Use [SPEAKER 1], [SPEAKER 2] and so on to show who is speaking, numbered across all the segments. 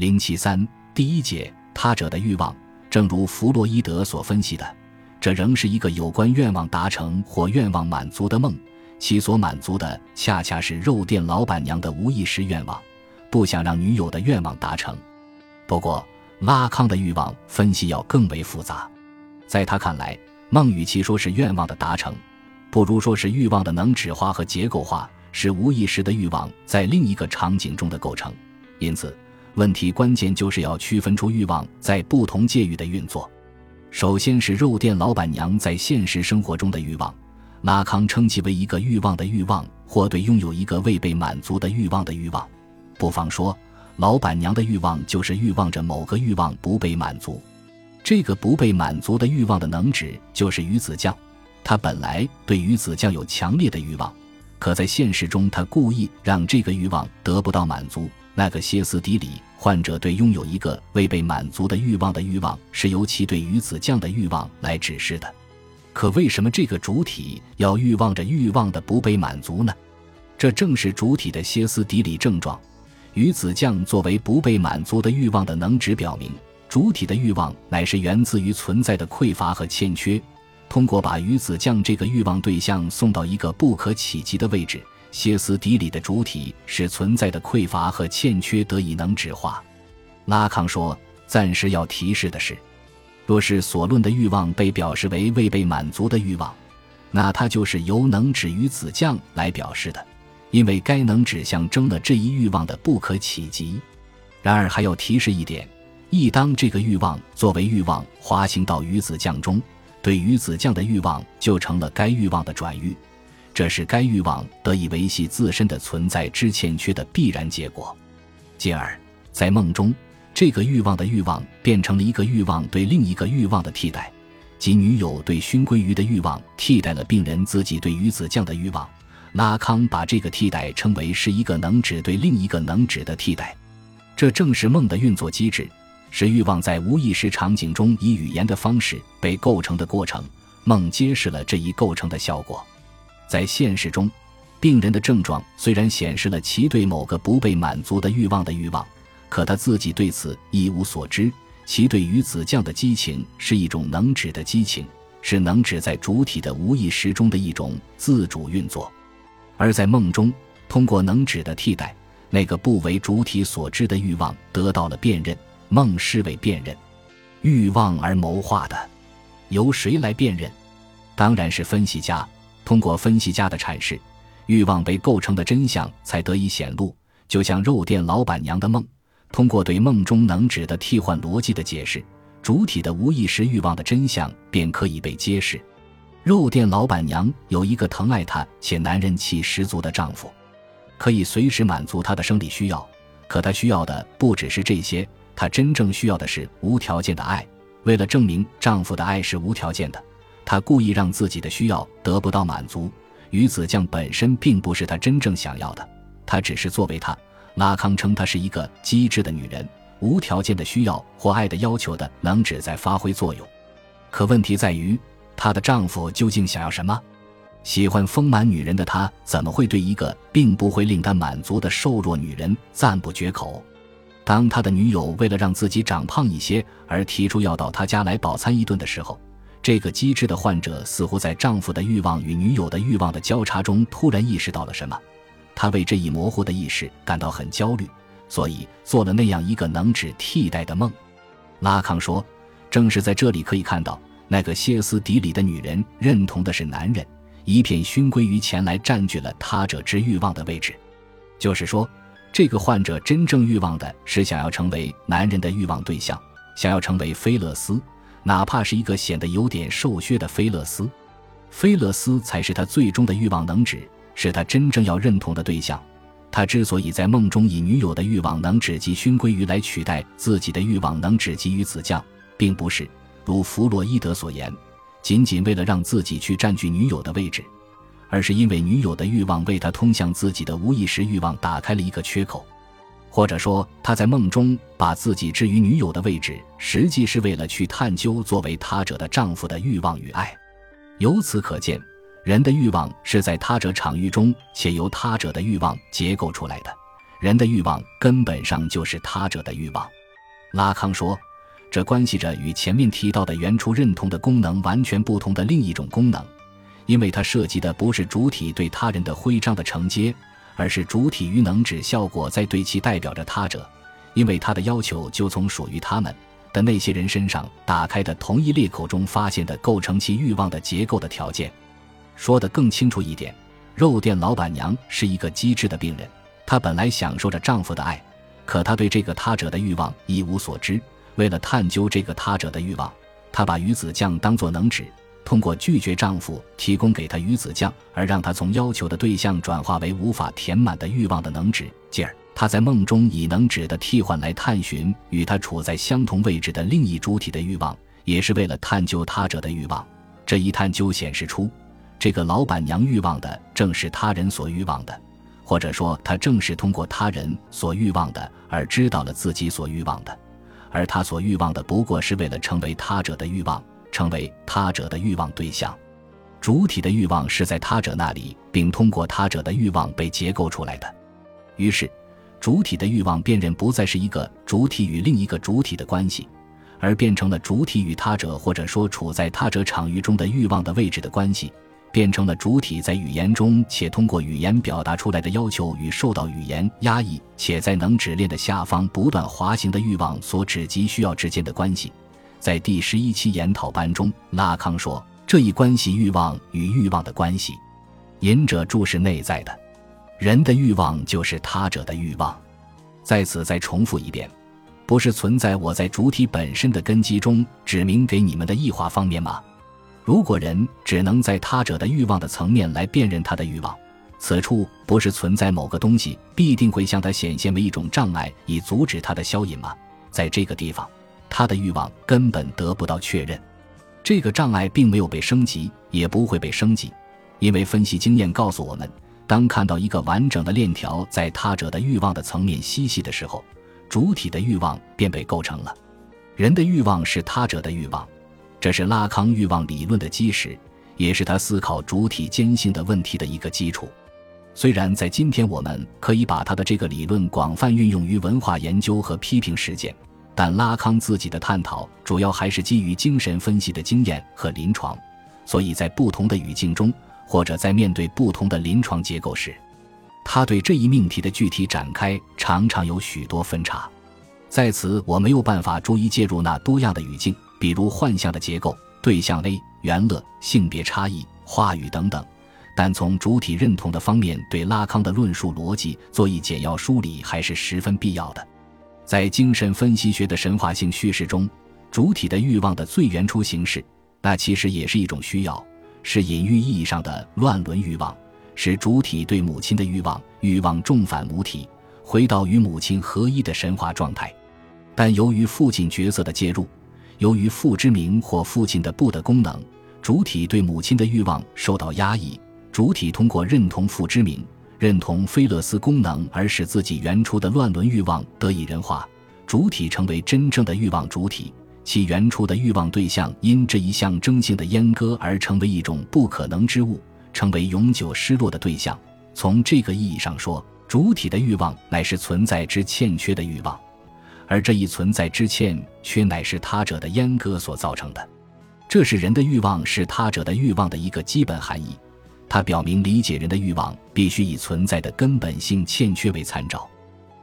[SPEAKER 1] 零七三第一节他者的欲望，正如弗洛伊德所分析的，这仍是一个有关愿望达成或愿望满足的梦，其所满足的恰恰是肉店老板娘的无意识愿望，不想让女友的愿望达成。不过，拉康的欲望分析要更为复杂，在他看来，梦与其说是愿望的达成，不如说是欲望的能指化和结构化，是无意识的欲望在另一个场景中的构成。因此。问题关键就是要区分出欲望在不同界域的运作。首先是肉店老板娘在现实生活中的欲望，拉康称其为一个欲望的欲望，或对拥有一个未被满足的欲望的欲望。不妨说，老板娘的欲望就是欲望着某个欲望不被满足。这个不被满足的欲望的能指就是鱼子酱，他本来对鱼子酱有强烈的欲望，可在现实中他故意让这个欲望得不到满足。那个歇斯底里患者对拥有一个未被满足的欲望的欲望，是由其对鱼子酱的欲望来指示的。可为什么这个主体要欲望着欲望的不被满足呢？这正是主体的歇斯底里症状。鱼子酱作为不被满足的欲望的能指，表明主体的欲望乃是源自于存在的匮乏和欠缺。通过把鱼子酱这个欲望对象送到一个不可企及的位置。歇斯底里的主体使存在的匮乏和欠缺得以能指化。拉康说：“暂时要提示的是，若是所论的欲望被表示为未被满足的欲望，那它就是由能指与子将来表示的，因为该能指象征了这一欲望的不可企及。然而还要提示一点：一当这个欲望作为欲望滑行到鱼子酱中，对鱼子酱的欲望就成了该欲望的转欲。”这是该欲望得以维系自身的存在之欠缺的必然结果，进而，在梦中，这个欲望的欲望变成了一个欲望对另一个欲望的替代，即女友对熏鲑鱼的欲望替代了病人自己对鱼子酱的欲望。拉康把这个替代称为是一个能指对另一个能指的替代，这正是梦的运作机制，是欲望在无意识场景中以语言的方式被构成的过程。梦揭示了这一构成的效果。在现实中，病人的症状虽然显示了其对某个不被满足的欲望的欲望，可他自己对此一无所知。其对鱼子酱的激情是一种能指的激情，是能指在主体的无意识中的一种自主运作。而在梦中，通过能指的替代，那个不为主体所知的欲望得到了辨认。梦是为辨认欲望而谋划的，由谁来辨认？当然是分析家。通过分析家的阐释，欲望被构成的真相才得以显露。就像肉店老板娘的梦，通过对梦中能指的替换逻辑的解释，主体的无意识欲望的真相便可以被揭示。肉店老板娘有一个疼爱她且男人气十足的丈夫，可以随时满足她的生理需要。可她需要的不只是这些，她真正需要的是无条件的爱。为了证明丈夫的爱是无条件的。她故意让自己的需要得不到满足，鱼子酱本身并不是他真正想要的，她只是作为她。拉康称她是一个机智的女人，无条件的需要或爱的要求的能指在发挥作用。可问题在于，她的丈夫究竟想要什么？喜欢丰满女人的他，怎么会对一个并不会令他满足的瘦弱女人赞不绝口？当他的女友为了让自己长胖一些而提出要到他家来饱餐一顿的时候，这个机智的患者似乎在丈夫的欲望与女友的欲望的交叉中突然意识到了什么，他为这一模糊的意识感到很焦虑，所以做了那样一个能指替代的梦。拉康说，正是在这里可以看到，那个歇斯底里的女人认同的是男人，一片熏归于前来占据了他者之欲望的位置，就是说，这个患者真正欲望的是想要成为男人的欲望对象，想要成为菲勒斯。哪怕是一个显得有点瘦削的菲勒斯，菲勒斯才是他最终的欲望能指，是他真正要认同的对象。他之所以在梦中以女友的欲望能指及熏鲑鱼来取代自己的欲望能指及鱼子酱，并不是如弗洛伊德所言，仅仅为了让自己去占据女友的位置，而是因为女友的欲望为他通向自己的无意识欲望打开了一个缺口。或者说，他在梦中把自己置于女友的位置，实际是为了去探究作为他者的丈夫的欲望与爱。由此可见，人的欲望是在他者场域中且由他者的欲望结构出来的。人的欲望根本上就是他者的欲望。拉康说，这关系着与前面提到的原初认同的功能完全不同的另一种功能，因为它涉及的不是主体对他人的徽章的承接，而是主体与能指效果在对其代表着他者，因为他的要求就从属于他们的那些人身上打开的同一裂口中发现的构成其欲望的结构的条件。说得更清楚一点，肉店老板娘是一个机智的病人。她本来享受着丈夫的爱，可她对这个他者的欲望一无所知。为了探究这个他者的欲望，她把鱼子酱当作能指，通过拒绝丈夫提供给她鱼子酱，而让她从要求的对象转化为无法填满的欲望的能指。继而，她在梦中以能指的替换来探寻与她处在相同位置的另一主体的欲望，也是为了探究他者的欲望。这一探究显示出，这个老板娘欲望的正是他人所欲望的。或者说，她正是通过他人所欲望的，而知道了自己所欲望的，而她所欲望的，不过是为了成为他者的欲望，成为他者的欲望对象。主体的欲望是在他者那里，并通过他者的欲望被结构出来的。于是，主体的欲望辨认不再是一个主体与另一个主体的关系，而变成了主体与他者，或者说处在他者场域中的欲望的位置的关系。变成了主体在语言中且通过语言表达出来的要求与受到语言压抑且在能指链的下方不断滑行的欲望所指及需要之间的关系。在第十一期研讨班中，拉康说这一关系欲望与欲望的关系，隐者注视内在的，人的欲望就是他者的欲望。在此再重复一遍，不是存在我在主体本身的根基中指明给你们的异化方面吗？如果人只能在他者的欲望的层面来辨认他的欲望，此处不是存在某个东西必定会向他显现为一种障碍，以阻止他的消隐吗？在这个地方，他的欲望根本得不到确认，这个障碍并没有被升级，也不会被升级，因为分析经验告诉我们，当看到一个完整的链条在他者的欲望的层面嬉戏的时候，主体的欲望便被构成了。人的欲望是他者的欲望。这是拉康欲望理论的基石，也是他思考主体坚信的问题的一个基础。虽然在今天我们可以把他的这个理论广泛运用于文化研究和批评实践，但拉康自己的探讨主要还是基于精神分析的经验和临床，所以在不同的语境中，或者在面对不同的临床结构时，他对这一命题的具体展开常常有许多分叉。在此，我没有办法逐一介入那多样的语境。比如幻象的结构、对象 A、原乐、性别差异、话语等等，但从主体认同的方面对拉康的论述逻辑做一简要梳理还是十分必要的。在精神分析学的神话性叙事中，主体的欲望的最原初形式，那其实也是一种需要，是隐喻意义上的乱伦欲望，是主体对母亲的欲望，欲望重返母体，回到与母亲合一的神话状态。但由于父亲角色的介入，由于父之名或父亲的不的功能，主体对母亲的欲望受到压抑。主体通过认同父之名、认同菲勒斯功能，而使自己原初的乱伦欲望得以人化。主体成为真正的欲望主体，其原初的欲望对象因这一象征性的阉割而成为一种不可能之物，成为永久失落的对象。从这个意义上说，主体的欲望乃是存在之欠缺的欲望。而这一存在之欠缺，乃是他者的阉割所造成的。这是人的欲望是他者的欲望的一个基本含义。它表明理解人的欲望必须以存在的根本性欠缺为参照。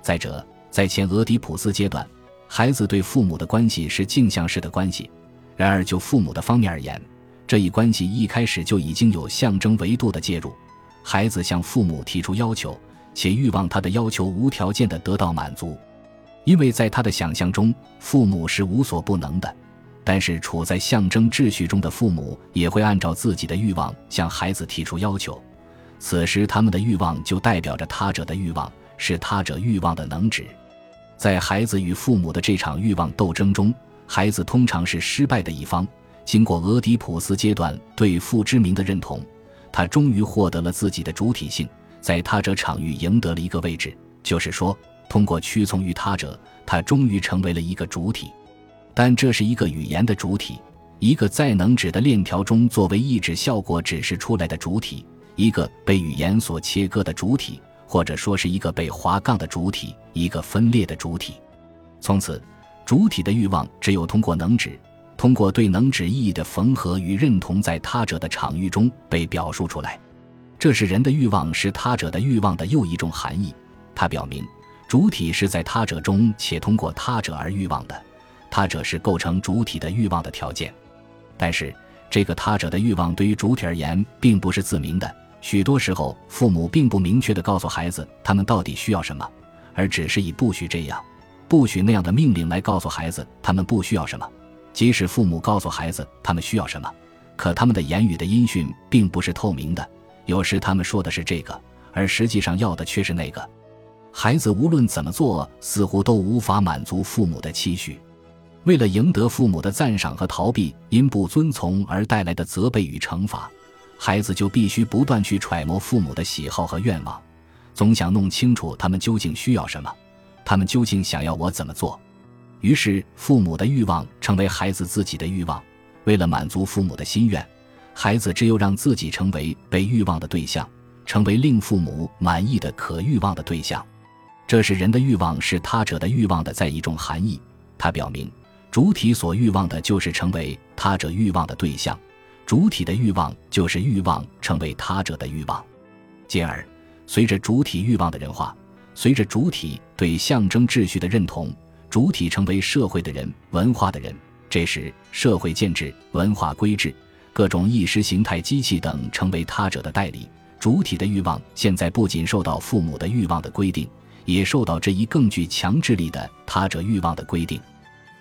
[SPEAKER 1] 再者，在前俄狄浦斯阶段，孩子对父母的关系是镜像式的关系。然而，就父母的方面而言，这一关系一开始就已经有象征维度的介入。孩子向父母提出要求，且欲望他的要求无条件的得到满足。因为在他的想象中，父母是无所不能的，但是处在象征秩序中的父母也会按照自己的欲望向孩子提出要求。此时，他们的欲望就代表着他者的欲望，是他者欲望的能指。在孩子与父母的这场欲望斗争中，孩子通常是失败的一方。经过俄狄浦斯阶段对父之名的认同，他终于获得了自己的主体性，在他者场域赢得了一个位置，就是说。通过屈从于他者，他终于成为了一个主体，但这是一个语言的主体，一个在能指的链条中作为意志效果指示出来的主体，一个被语言所切割的主体，或者说是一个被划杠的主体，一个分裂的主体。从此，主体的欲望只有通过能指，通过对能指意义的缝合与认同，在他者的场域中被表述出来。这是人的欲望是他者的欲望的又一种含义。它表明，主体是在他者中且通过他者而欲望的，他者是构成主体的欲望的条件。但是，这个他者的欲望对于主体而言并不是自明的。许多时候，父母并不明确地告诉孩子他们到底需要什么，而只是以不许这样、不许那样的命令来告诉孩子他们不需要什么。即使父母告诉孩子他们需要什么，可他们的言语的音讯并不是透明的。有时他们说的是这个，而实际上要的却是那个。孩子无论怎么做，似乎都无法满足父母的期许。为了赢得父母的赞赏和逃避因不遵从而带来的责备与惩罚。孩子就必须不断去揣摩父母的喜好和愿望，总想弄清楚他们究竟需要什么，他们究竟想要我怎么做。于是，父母的欲望成为孩子自己的欲望。为了满足父母的心愿，孩子只有让自己成为被欲望的对象，成为令父母满意的可欲望的对象。这是人的欲望是他者的欲望的在一种含义。它表明，主体所欲望的就是成为他者欲望的对象。主体的欲望就是欲望成为他者的欲望，进而随着主体欲望的人化，随着主体对象征秩序的认同，主体成为社会的人、文化的人。这时，社会建制、文化规制、各种意识形态机器等成为他者的代理。主体的欲望现在不仅受到父母的欲望的规定，也受到这一更具强制力的他者欲望的规定。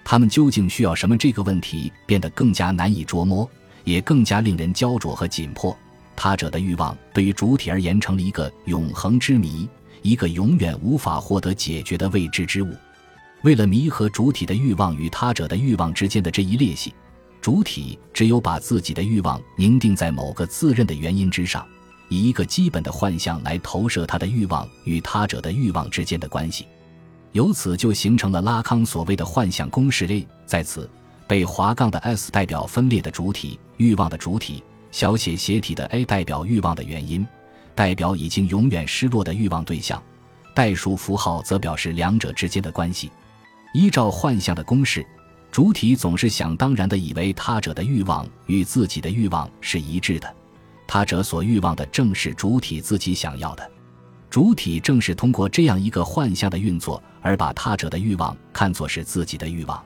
[SPEAKER 1] 他们究竟需要什么？这个问题变得更加难以捉摸。也更加令人焦灼和紧迫。他者的欲望对于主体而言成了一个永恒之谜，一个永远无法获得解决的未知之物。为了弥合主体的欲望与他者的欲望之间的这一裂隙，主体只有把自己的欲望凝定在某个自认的原因之上，以一个基本的幻象来投射他的欲望与他者的欲望之间的关系，由此就形成了拉康所谓的幻象公式 A。在此。被划杠的 S 代表分裂的主体欲望的主体，小写斜体的 A 代表欲望的原因，代表已经永远失落的欲望对象，代数符号则表示两者之间的关系。依照幻象的公式，主体总是想当然的以为他者的欲望与自己的欲望是一致的，他者所欲望的正是主体自己想要的，主体正是通过这样一个幻象的运作而把他者的欲望看作是自己的欲望。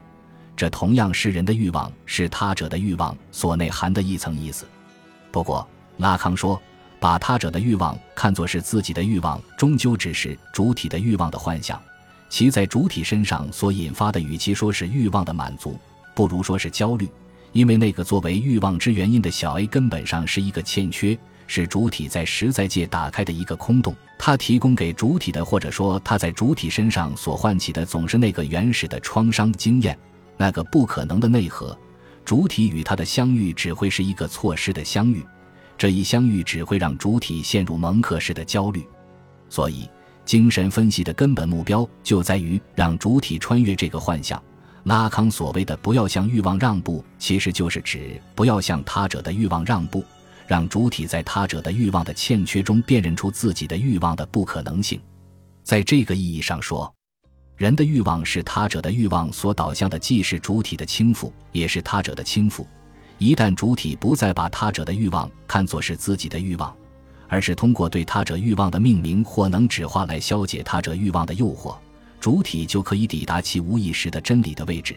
[SPEAKER 1] 这同样是人的欲望，是他者的欲望所内含的一层意思。不过，拉康说，把他者的欲望看作是自己的欲望，终究只是主体的欲望的幻想。其在主体身上所引发的，与其说是欲望的满足，不如说是焦虑，因为那个作为欲望之原因的小 a 根本上是一个欠缺，是主体在实在界打开的一个空洞。它提供给主体的，或者说它在主体身上所唤起的，总是那个原始的创伤经验。那个不可能的内核，主体与他的相遇只会是一个错失的相遇，这一相遇只会让主体陷入蒙克式的焦虑。所以，精神分析的根本目标就在于让主体穿越这个幻象。拉康所谓的“不要向欲望让步”，其实就是指不要向他者的欲望让步，让主体在他者的欲望的欠缺中辨认出自己的欲望的不可能性。在这个意义上说。人的欲望是他者的欲望所导向的，既是主体的倾覆，也是他者的倾覆。一旦主体不再把他者的欲望看作是自己的欲望，而是通过对他者欲望的命名或能指化来消解他者欲望的诱惑，主体就可以抵达其无意识的真理的位置。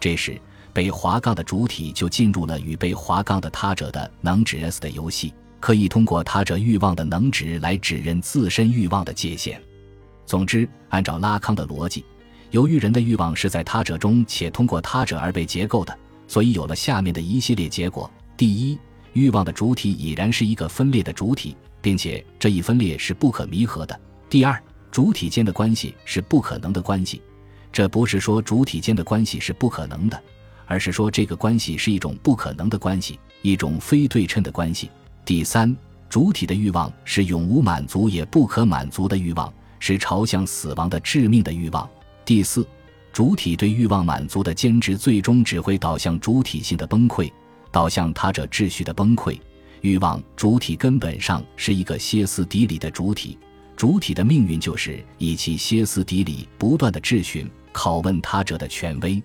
[SPEAKER 1] 这时，被划杠的主体就进入了与被划杠的他者的能指 S 的游戏，可以通过他者欲望的能指来指认自身欲望的界限。总之，按照拉康的逻辑，由于人的欲望是在他者中且通过他者而被结构的，所以有了下面的一系列结果：第一，欲望的主体已然是一个分裂的主体，并且这一分裂是不可弥合的；第二，主体间的关系是不可能的关系。这不是说主体间的关系是不可能的，而是说这个关系是一种不可能的关系，一种非对称的关系。第三，主体的欲望是永无满足也不可满足的欲望。是朝向死亡的致命的欲望。第四，主体对欲望满足的坚持，最终只会导向主体性的崩溃，导向他者秩序的崩溃。欲望主体根本上是一个歇斯底里的主体，主体的命运就是以其歇斯底里、不断的质询、拷问他者的权威。